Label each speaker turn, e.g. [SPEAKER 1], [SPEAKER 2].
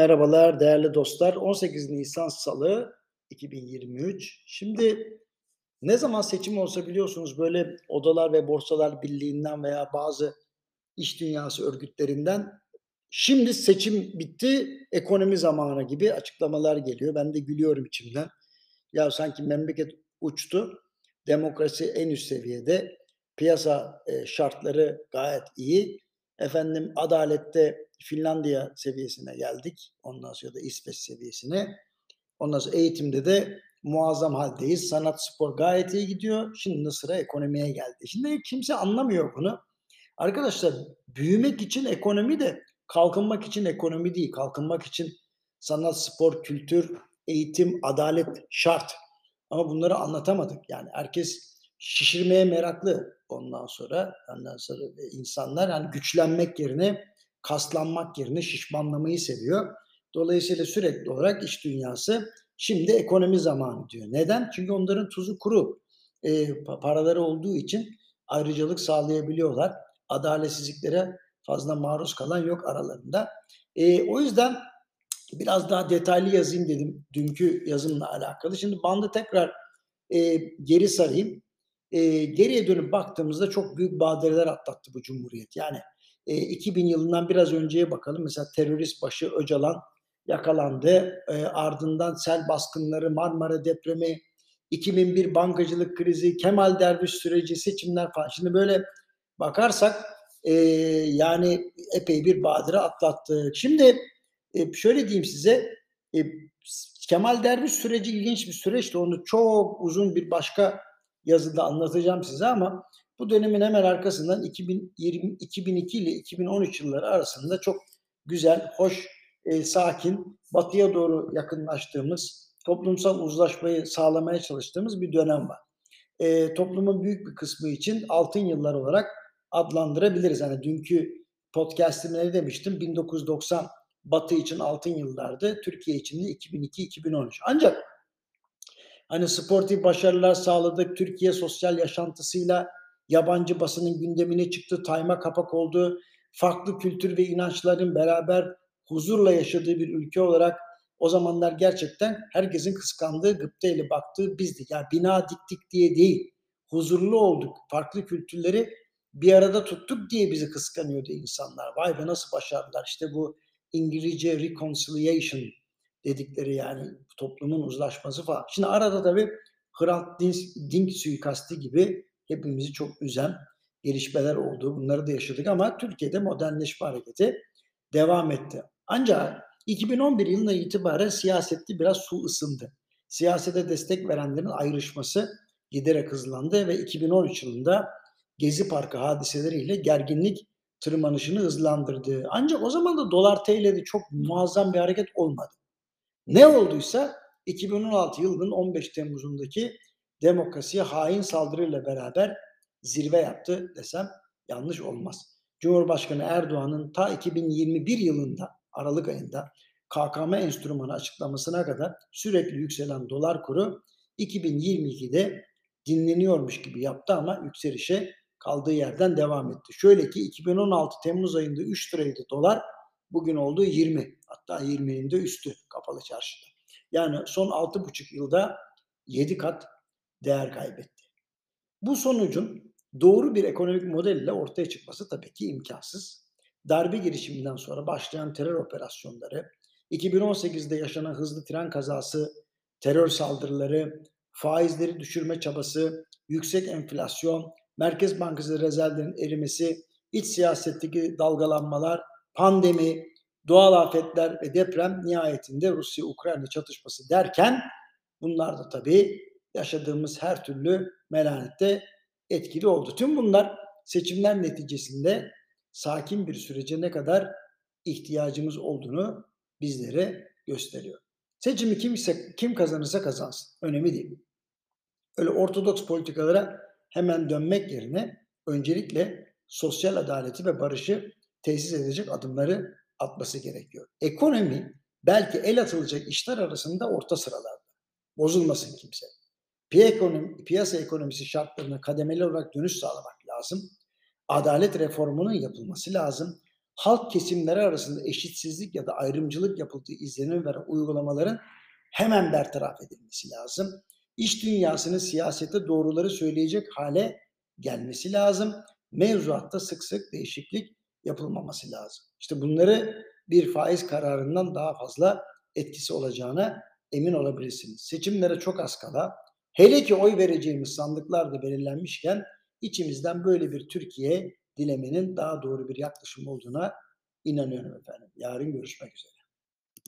[SPEAKER 1] Merhabalar değerli dostlar. 18 Nisan Salı 2023. Şimdi ne zaman seçim olsa biliyorsunuz böyle Odalar ve Borsalar Birliği'nden veya bazı iş dünyası örgütlerinden şimdi seçim bitti, ekonomi zamanı gibi açıklamalar geliyor. Ben de gülüyorum içimden. Ya sanki memleket uçtu. Demokrasi en üst seviyede. Piyasa e, şartları gayet iyi. Efendim adalette Finlandiya seviyesine geldik. Ondan sonra da İsveç seviyesine. Ondan sonra eğitimde de muazzam haldeyiz. Sanat, spor gayet iyi gidiyor. Şimdi sıra ekonomiye geldi. Şimdi kimse anlamıyor bunu. Arkadaşlar büyümek için ekonomi de kalkınmak için ekonomi değil. Kalkınmak için sanat, spor, kültür, eğitim, adalet şart. Ama bunları anlatamadık. Yani herkes şişirmeye meraklı ondan sonra. Ondan sonra insanlar yani güçlenmek yerine kaslanmak yerine şişmanlamayı seviyor. Dolayısıyla sürekli olarak iş dünyası şimdi ekonomi zamanı diyor. Neden? Çünkü onların tuzu kuru. E, paraları olduğu için ayrıcalık sağlayabiliyorlar. Adaletsizliklere fazla maruz kalan yok aralarında. E, o yüzden biraz daha detaylı yazayım dedim dünkü yazımla alakalı. Şimdi bandı tekrar e, geri sarayım. E, geriye dönüp baktığımızda çok büyük badireler atlattı bu cumhuriyet. Yani e, 2000 yılından biraz önceye bakalım. Mesela terörist başı Öcalan yakalandı. E, ardından sel baskınları, Marmara depremi, 2001 bankacılık krizi, Kemal Derviş süreci, seçimler falan. Şimdi böyle bakarsak e, yani epey bir badire atlattık. Şimdi e, şöyle diyeyim size, e, Kemal Derviş süreci ilginç bir süreçti. Onu çok uzun bir başka yazıda anlatacağım size ama bu dönemin hemen arkasından 2020, 2002 ile 2013 yılları arasında çok güzel, hoş, e, sakin, batıya doğru yakınlaştığımız, toplumsal uzlaşmayı sağlamaya çalıştığımız bir dönem var. E, toplumun büyük bir kısmı için altın yıllar olarak adlandırabiliriz. Hani dünkü podcast'imde ne demiştim? 1990 Batı için altın yıllardı, Türkiye için de 2002-2013. Ancak hani sportif başarılar sağladık, Türkiye sosyal yaşantısıyla yabancı basının gündemine çıktı, tayma kapak oldu. Farklı kültür ve inançların beraber huzurla yaşadığı bir ülke olarak o zamanlar gerçekten herkesin kıskandığı, gıpteyle baktığı bizdik. Yani bina diktik diye değil, huzurlu olduk. Farklı kültürleri bir arada tuttuk diye bizi kıskanıyordu insanlar. Vay be nasıl başardılar. İşte bu İngilizce reconciliation dedikleri yani toplumun uzlaşması falan. Şimdi arada tabii Hrant Dink, suikasti gibi hepimizi çok üzen gelişmeler oldu. Bunları da yaşadık ama Türkiye'de modernleşme hareketi devam etti. Ancak 2011 yılına itibaren siyasette biraz su ısındı. Siyasete destek verenlerin ayrışması giderek hızlandı ve 2013 yılında Gezi Parkı hadiseleriyle gerginlik tırmanışını hızlandırdı. Ancak o zaman da dolar TL'de çok muazzam bir hareket olmadı. Ne olduysa 2016 yılının 15 Temmuz'undaki demokrasiye hain saldırıyla beraber zirve yaptı desem yanlış olmaz. Cumhurbaşkanı Erdoğan'ın ta 2021 yılında Aralık ayında KKM enstrümanı açıklamasına kadar sürekli yükselen dolar kuru 2022'de dinleniyormuş gibi yaptı ama yükselişe kaldığı yerden devam etti. Şöyle ki 2016 Temmuz ayında 3 liraydı dolar, bugün oldu 20. Hatta 20'nin de üstü kapalı çarşıda. Yani son 6,5 yılda 7 kat değer kaybetti. Bu sonucun doğru bir ekonomik modelle ortaya çıkması tabii ki imkansız. Darbe girişiminden sonra başlayan terör operasyonları, 2018'de yaşanan hızlı tren kazası, terör saldırıları, faizleri düşürme çabası, yüksek enflasyon, Merkez Bankası rezervlerinin erimesi, iç siyasetteki dalgalanmalar, pandemi, doğal afetler ve deprem nihayetinde Rusya-Ukrayna çatışması derken bunlar da tabii yaşadığımız her türlü melanette etkili oldu. Tüm bunlar seçimler neticesinde sakin bir sürece ne kadar ihtiyacımız olduğunu bizlere gösteriyor. Seçimi kimse kim kazanırsa kazansın. Önemli değil. Öyle ortodoks politikalara hemen dönmek yerine öncelikle sosyal adaleti ve barışı tesis edecek adımları atması gerekiyor. Ekonomi belki el atılacak işler arasında orta sıralarda. Bozulmasın kimse piyasa ekonomisi şartlarına kademeli olarak dönüş sağlamak lazım. Adalet reformunun yapılması lazım. halk kesimleri arasında eşitsizlik ya da ayrımcılık yapıldığı izlenim veren uygulamaların hemen bertaraf edilmesi lazım. İş dünyasının siyasete doğruları söyleyecek hale gelmesi lazım. Mevzuatta sık sık değişiklik yapılmaması lazım. İşte bunları bir faiz kararından daha fazla etkisi olacağına emin olabilirsiniz. Seçimlere çok az kala, hele ki oy vereceğimiz sandıklar da belirlenmişken içimizden böyle bir Türkiye dilemenin daha doğru bir yaklaşım olduğuna inanıyorum efendim. Yarın görüşmek üzere.